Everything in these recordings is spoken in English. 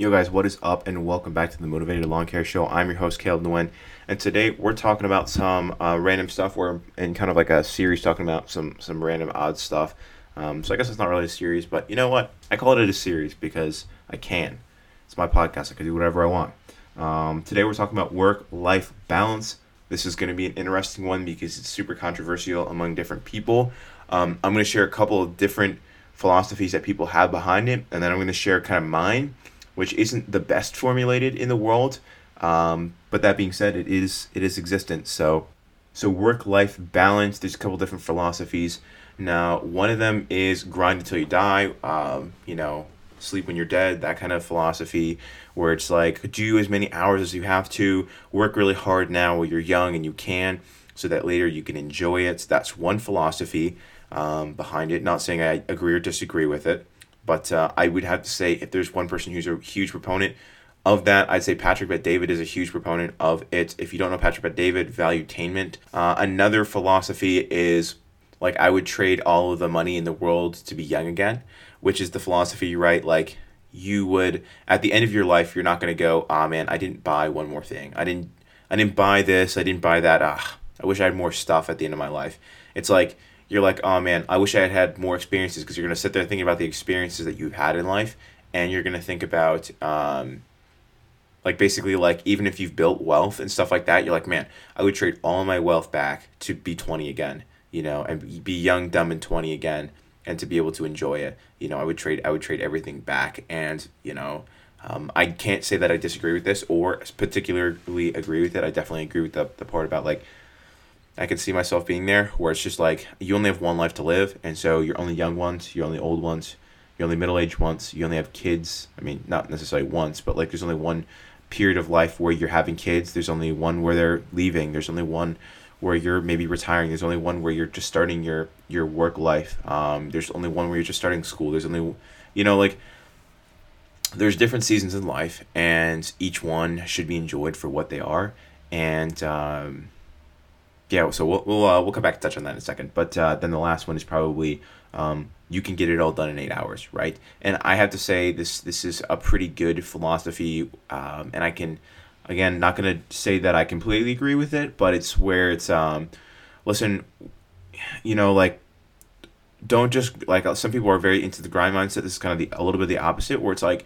Yo, guys, what is up, and welcome back to the Mowtivated Lawn Care Show. I'm your host, Caleb Nguyen, and today we're talking about some uh, random stuff. We're in kind of like a series talking about some some random odd stuff. Um, so I guess it's not really a series, but you know what? I call it a series because I can. It's my podcast. I can do whatever I want. Um, today we're talking about work-life balance. This is going to be an interesting one because it's super controversial among different people. Um, I'm going to share a couple of different philosophies that people have behind it, and then I'm going to share kind of mine which isn't the best formulated in the world. Um, but that being said, it is it is existent. So so work life balance. There's a couple different philosophies. Now one of them is grind until you die. Um, you know, sleep when you're dead. That kind of philosophy, where it's like do as many hours as you have to. Work really hard now while you're young and you can, so that later you can enjoy it. So that's one philosophy um, behind it. Not saying I agree or disagree with it. But uh, I would have to say, if there's one person who's a huge proponent of that, I'd say Patrick Bet David is a huge proponent of it. If you don't know Patrick Bet David, valuetainment. Uh, another philosophy is like I would trade all of the money in the world to be young again, which is the philosophy, right? Like you would at the end of your life, you're not gonna go, ah oh, man, I didn't buy one more thing. I didn't, I didn't buy this. I didn't buy that. Ah, I wish I had more stuff at the end of my life. It's like you're like, oh man, I wish I had had more experiences because you're to sit there thinking about the experiences that you've had in life and you're to think about, um, like basically like even if you've built wealth and stuff like that, you're like, man, I would trade all my wealth back to be 20 again, you know, and be young, dumb, and 20 again and to be able to enjoy it. You know, I would trade, I would trade everything back and, you know, um, I can't say that I disagree with this or particularly agree with it. I definitely agree with the, the part about like I could see myself being there where it's just like you only have one life to live, and so you're only young ones, you're only old ones, you're only middle aged ones, you only have kids. I mean, not necessarily once, but like there's only one period of life where you're having kids. There's only one where they're leaving. There's only one where you're maybe retiring. There's only one where you're just starting your your work life. Um, there's only one where you're just starting school. There's only, you know, like there's different seasons in life, and each one should be enjoyed for what they are. And um, yeah, so we'll we'll, uh, we'll come back and touch on that in a second. But uh, then the last one is probably um, you can get it all done in eight hours, right? And I have to say this this is a pretty good philosophy, um, and I can again not gonna say that I completely agree with it, but it's where it's um, listen, you know, like don't just like some people are very into the grind mindset. This is kind of the a little bit the opposite, where it's like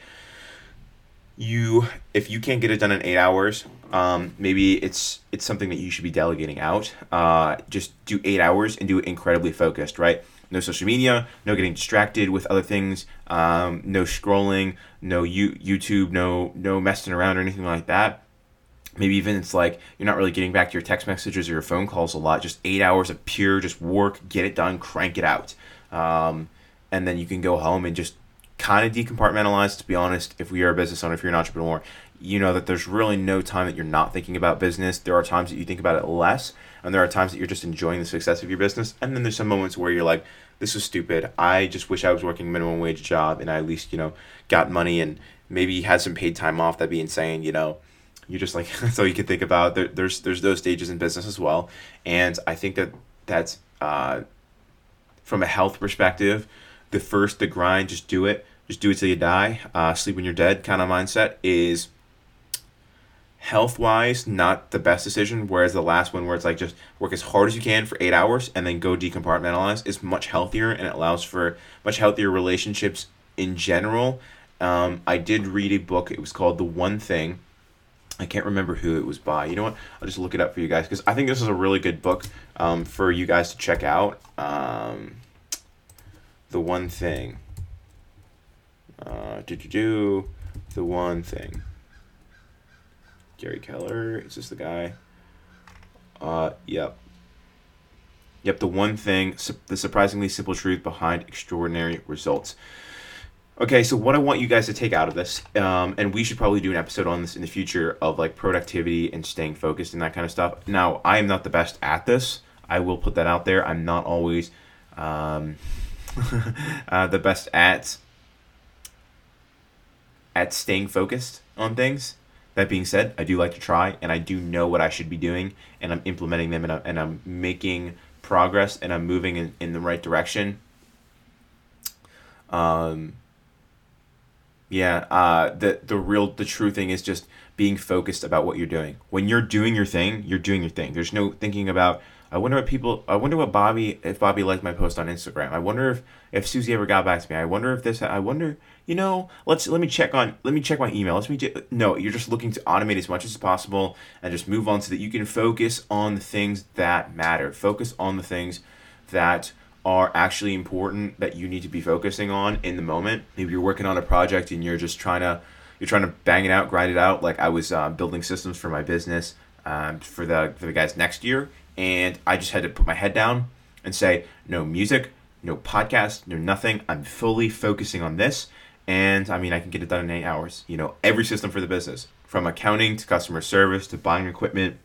you if you can't get it done in eight hours um, maybe it's it's something that you should be delegating out. Uh, just do eight hours and do it incredibly focused right? No social media no getting distracted with other things um, no scrolling no you youtube no no messing around or anything like that. Maybe even it's like you're not really getting back to your text messages or your phone calls a lot. Just eight hours of pure just work get it done crank it out. Um, and then you can go home and just kind of decompartmentalized. To be honest, if you're a business owner, if you're an entrepreneur, you know that there's really no time that you're not thinking about business. There are times that you think about it less, and there are times that you're just enjoying the success of your business. And then there's some moments where you're like, this is stupid. I just wish I was working minimum wage job and I at least, you know, got money and maybe had some paid time off. That'd be insane, you know. You're just like that's all you can think about. There, there's there's those stages in business as well, and I think that that's uh, from a health perspective, the first the grind, just do it just do it till you die, uh, sleep when you're dead kind of mindset is health wise not the best decision. Whereas the last one, where it's like just work as hard as you can for eight hours and then go decompartmentalize, is much healthier and it allows for much healthier relationships in general. Um, I did read a book. It was called The One Thing. I can't remember who it was by. You know what? I'll just look it up for you guys because I think this is a really good book um, for you guys to check out. Um, the One Thing. Uh, do do do the one thing. Gary Keller is this the guy? Uh, yep. Yep, the one thing, su- the surprisingly simple truth behind extraordinary results. Okay, so what I want you guys to take out of this, um, and we should probably do an episode on this in the future of like productivity and staying focused and that kind of stuff. Now, I am not the best at this. I will put that out there. I'm not always um, uh, the best at at staying focused on things. That being said, I do like to try, and I do know what I should be doing, and I'm implementing them, and I'm, and I'm making progress, and I'm moving in, in the right direction. Um, Yeah, uh, the the real the true thing is just being focused about what you're doing. When you're doing your thing, you're doing your thing. There's no thinking about I wonder what people I wonder what Bobby if Bobby liked my post on Instagram. I wonder if if Susie ever got back to me. I wonder if this I wonder, you know, let's let me check on let me check my email. Let's me no, you're just looking to automate as much as possible and just move on so that you can focus on the things that matter. Focus on the things that are actually important that you need to be focusing on in the moment. Maybe you're working on a project and you're just trying to you're trying to bang it out, grind it out. Like I was uh, building systems for my business um, for the for the guys next year, and I just had to put my head down and say no music, no podcast, no nothing. I'm fully focusing on this, and I mean I can get it done in eight hours. You know, every system for the business, from accounting to customer service to buying equipment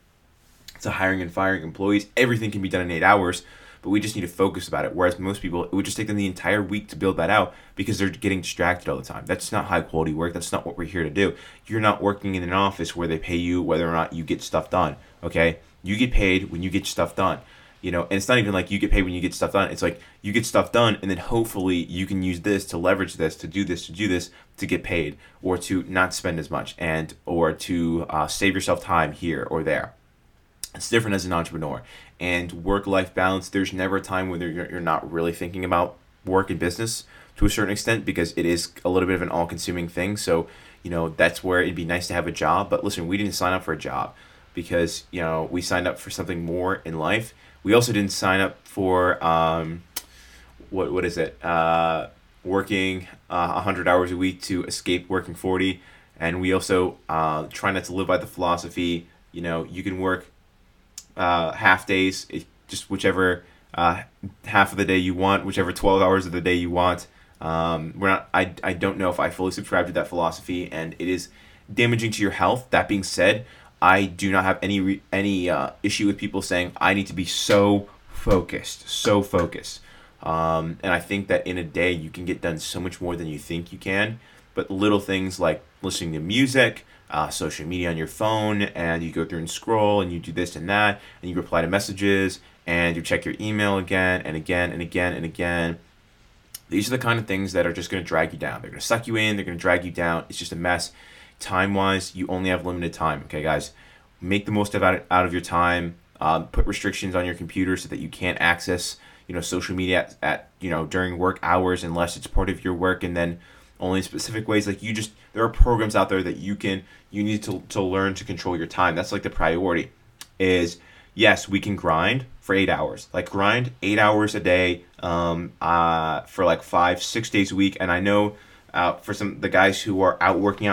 to hiring and firing employees, everything can be done in eight hours but we just need to focus about it. Whereas most people, it would just take them the entire week to build that out because they're getting distracted all the time. That's not high quality work. That's not what we're here to do. You're not working in an office where they pay you whether or not you get stuff done. Okay, you get paid when you get stuff done. You know, and it's not even like you get paid when you get stuff done. It's like you get stuff done, and then hopefully you can use this to leverage this, to do this, to do this, to get paid, or to not spend as much, and or to uh, save yourself time here or there. It's different as an entrepreneur and work life balance. There's never a time when you're, you're not really thinking about work and business to a certain extent because it is a little bit of an all consuming thing. So, you know, that's where it'd be nice to have a job. But listen, we didn't sign up for a job because, you know, we signed up for something more in life. We also didn't sign up for, um, what, what is it? Uh, working uh, 100 hours a week to escape working 40. And we also uh, try not to live by the philosophy, you know, you can work uh, half days, just whichever uh, half of the day you want, whichever 12 hours of the day you want. Um, we're not. I, I don't know if I fully subscribe to that philosophy, and it is damaging to your health. That being said, I do not have any re, any uh, issue with people saying I need to be so focused, so focused. Um, and I think that in a day you can get done so much more than you think you can. But little things like listening to music, uh, social media on your phone and you go through and scroll and you do this and that and you reply to messages and you check your email again and again and again and again. These are the kind of things that are just going to drag you down. They're going to suck you in, they're going to drag you down. It's just a mess. Time wise, you only have limited time. Okay, guys? Make the most of it out of your time. Um, put restrictions on your computer so that you can't access you know social media at, at you know during work hours unless it's part of your work and then only specific ways like you just there are programs out there that you can you need to, to learn to control your time that's like the priority is yes we can grind for eight hours like grind eight hours a day um, uh, for like five six days a week and i know uh, for some the guys who are out working out